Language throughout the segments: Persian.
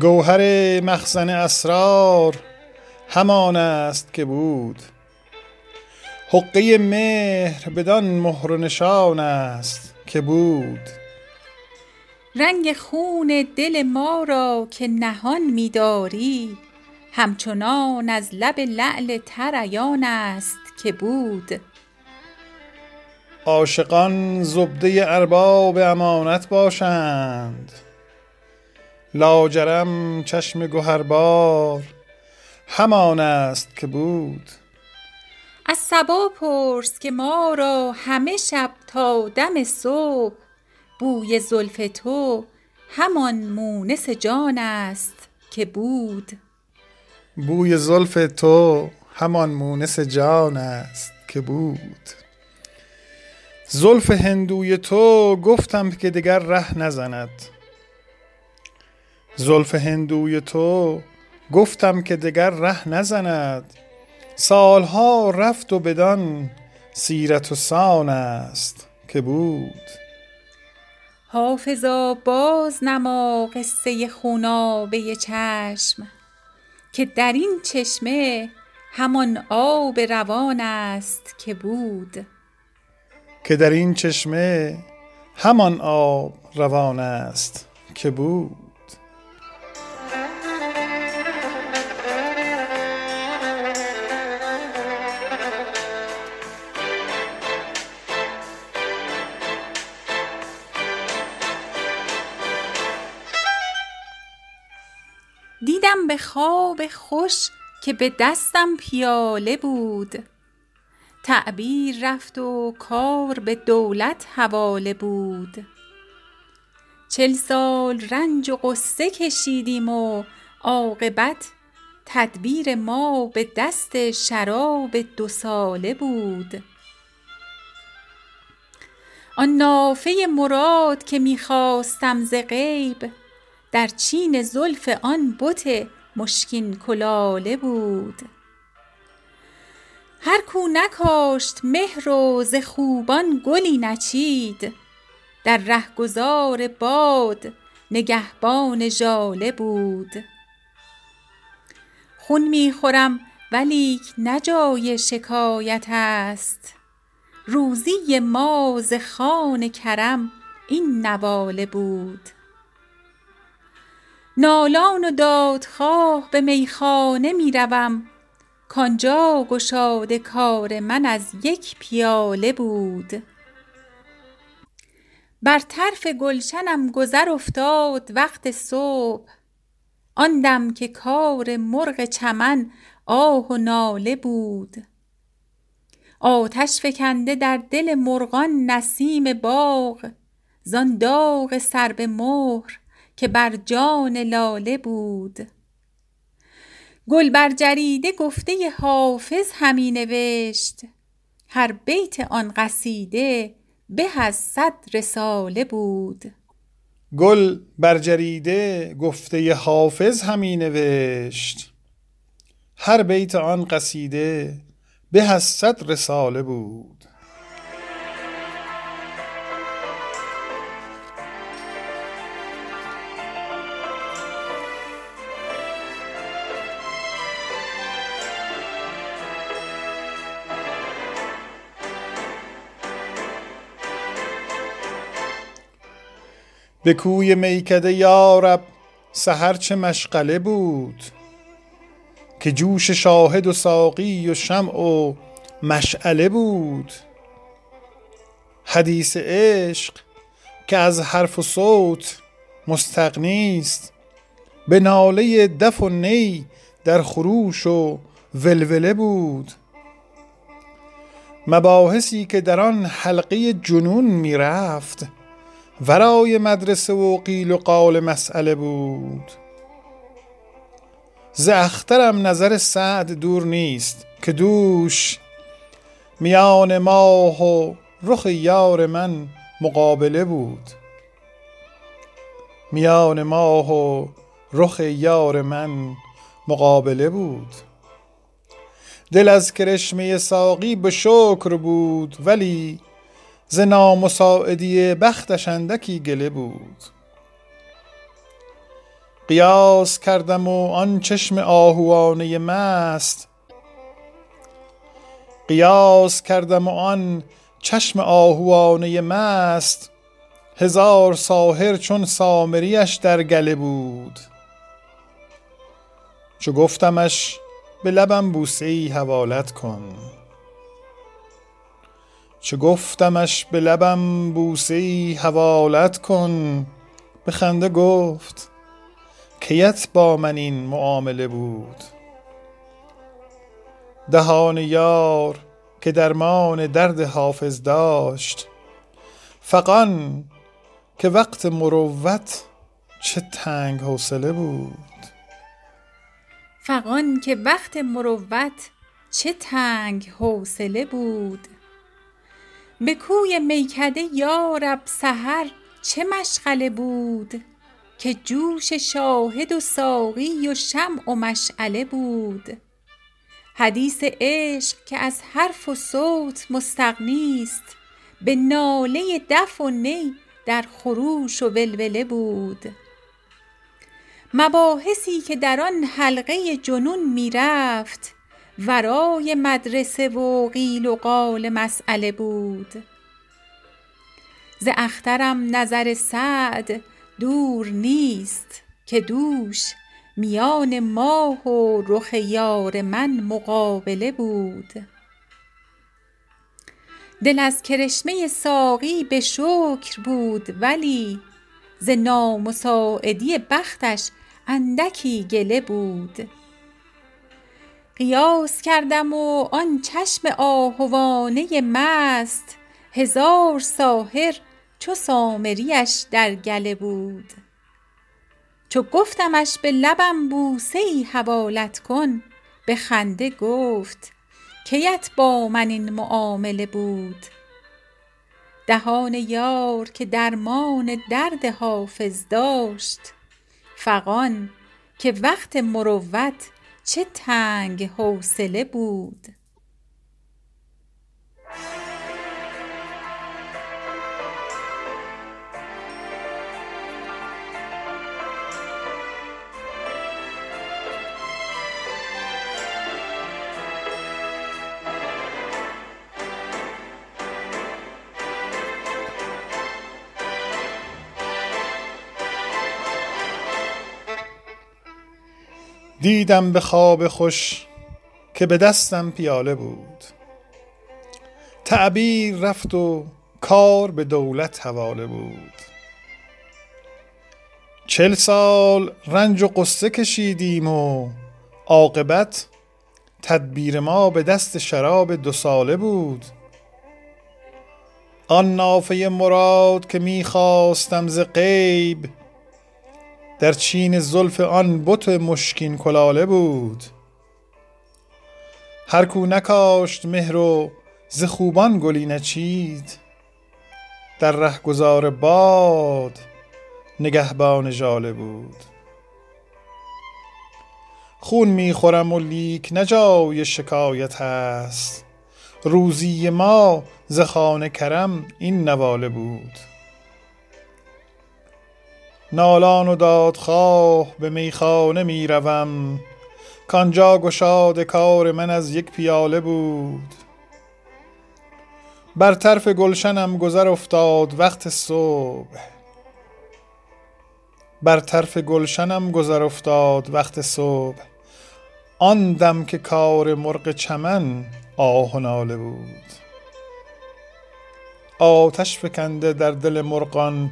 گوهر مخزن اسرار همان است که بود. حقه مهر بدان مهر و نشان است که بود. رنگ خون دل ما را که نهان می‌داری همچنان از لب لعل تر عیان است که بود. عاشقان زبده ارباب امانت باشند. لاجرم چشم گهربار همان است که بود. از صبا پرس که ما را همه شب تا دم صبح بوی زلف تو همان مونس جان است که بود. بوی زلف تو همان مونس جان است که بود. زلف هندوی تو گفتم که دگر ره نزند. زلف هندوی تو گفتم که دگر ره نزند. سالها رفت و بدان سیرت و سان است که بود. حافظا بازنما قصه خونابه چشم که در این چشمه همان آب روان است که بود. که در این چشمه همان آب روان است که بود. به خواب خوش که به دستم پیاله بود. تعبیر رفت و کار به دولت حواله بود. چل سال رنج و غصه کشیدیم و عاقبت تدبیر ما به دست شراب دو ساله بود. آن نافه مراد که می خواستم ز غیب در چین زلف آن بت مشکین کلاله بود. هر کو نکاشت مهر و ز خوبان گلی نچید. در رهگذار باد نگهبان ژاله بود. خون می خورم ولیک نه جای شکایت است. روزی ما ز خوان کرم این نواله بود. نالان و دادخواه به میخانه می روم. کآنجا گشاده کار من از یک پیاله بود. بر طرف گلشنم گذر افتاد وقت صبح. آن دم که کار مرغ چمن آه و ناله بود. آتش فکنده در دل مرغان نسیم باغ. زان داغ سر به مهر که بر جان لاله بود. گل بر جریده گفته حافظ همی نوشت هر بیت آن قصیده به از صد رساله بود. گل بر جریده گفته حافظ همی نوشت هر بیت آن قصیده به از صد رساله بود. به کوی میکده یارب سحر چه مشغله بود که جوش شاهد و ساقی و شمع و مشعله بود. حدیث عشق که از حرف و صوت مستغنی است به ناله دف و نی در خروش و ولوله بود. مباحثی که در آن حلقه جنون می رفت ورای مدرسه و قیل و قال مسأله بود. ز اخترم نظر سعد دور نیست که دوش میان ماه و رخ یار من مقابله بود. میان ماه و رخ یار من مقابله بود. دل از کرشمه ساقی به شکر بود ولی ز نامساعدی بختش اندکی گله بود. قیاس کردم و آن چشم آهوانه مست. قیاس کردم و آن چشم آهوانه مست. هزار ساهر چون سامریش در گله بود. چو گفتمش به لبم بوسه ای حوالت کن. چو گفتمش به لبم بوسه ای حوالت کن. به خنده گفت کیت با من این معامله بود؟ دهان یار که درمان درد حافظ داشت فغان که وقت مروت چه تنگ حوصله بود؟ فغان که وقت مروت چه تنگ حوصله بود؟ به کوی میکده یارب سحر چه مشغله بود که جوش شاهد و ساقی و شمع و مشعله بود. حدیث عشق که از حرف و صوت مستغنی ست به ناله دف و نی در خروش و ولوله بود. مباحثی که در آن حلقه جنون می رفت ورای مدرسه و قیل و قال مسأله بود. ز اخترم نظر سعد دور نیست که دوش میان ماه و رخ یار من مقابله بود. دل از کرشمه ساقی به شکر بود ولی ز نامساعدی بختش اندکی گله بود. قیاس کردم و آن چشم آهوانه مست هزار ساحر چو سامریش در گله بود. چو گفتمش به لبم بوسه ای حوالت کن به خنده گفت کیت با من این معامله بود؟ دهان یار که درمان درد حافظ داشت فغان که وقت مروت چه تنگ حوصله بود. دیدم به خواب خوش که به دستم پیاله بود. تعبیر رفت و کار به دولت حواله بود. چل سال رنج و غصه کشیدیم و عاقبت تدبیر ما به دست شراب دو ساله بود. آن نافه مراد که می خواستم ز غیب در چین زلف آن بت مشکین کلاله بود. هر کو نکاشت مهر و ز خوبان گلی نچید. در رهگذار باد نگهبان ژاله بود. خون می خورم و لیک نه جای شکایت است. روزی ما ز خوان کرم این نواله بود. نالان و دادخواه به میخانه می روم کآنجا گشاد کار من از یک پیاله بود. بر طرف گلشنم گذر افتاد وقت صبح. بر طرف گلشنم گذر افتاد وقت صبح. آن دم که کار مرغ چمن آه و ناله بود. آتش فکنده در دل مرغان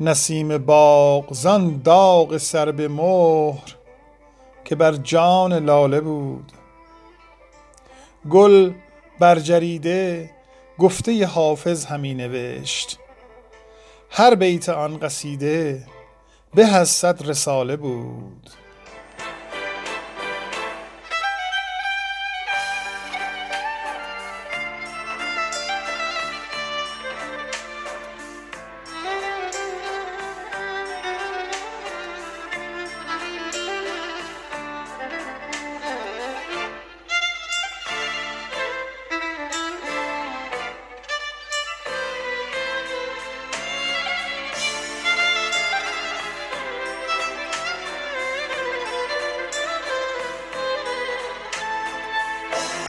نسیم باغ زان داغ سر به مهر که بر جان لاله بود. گل بر جریده گفته حافظ همی نوشت. هر بیت آن قصیده به صد رساله بود.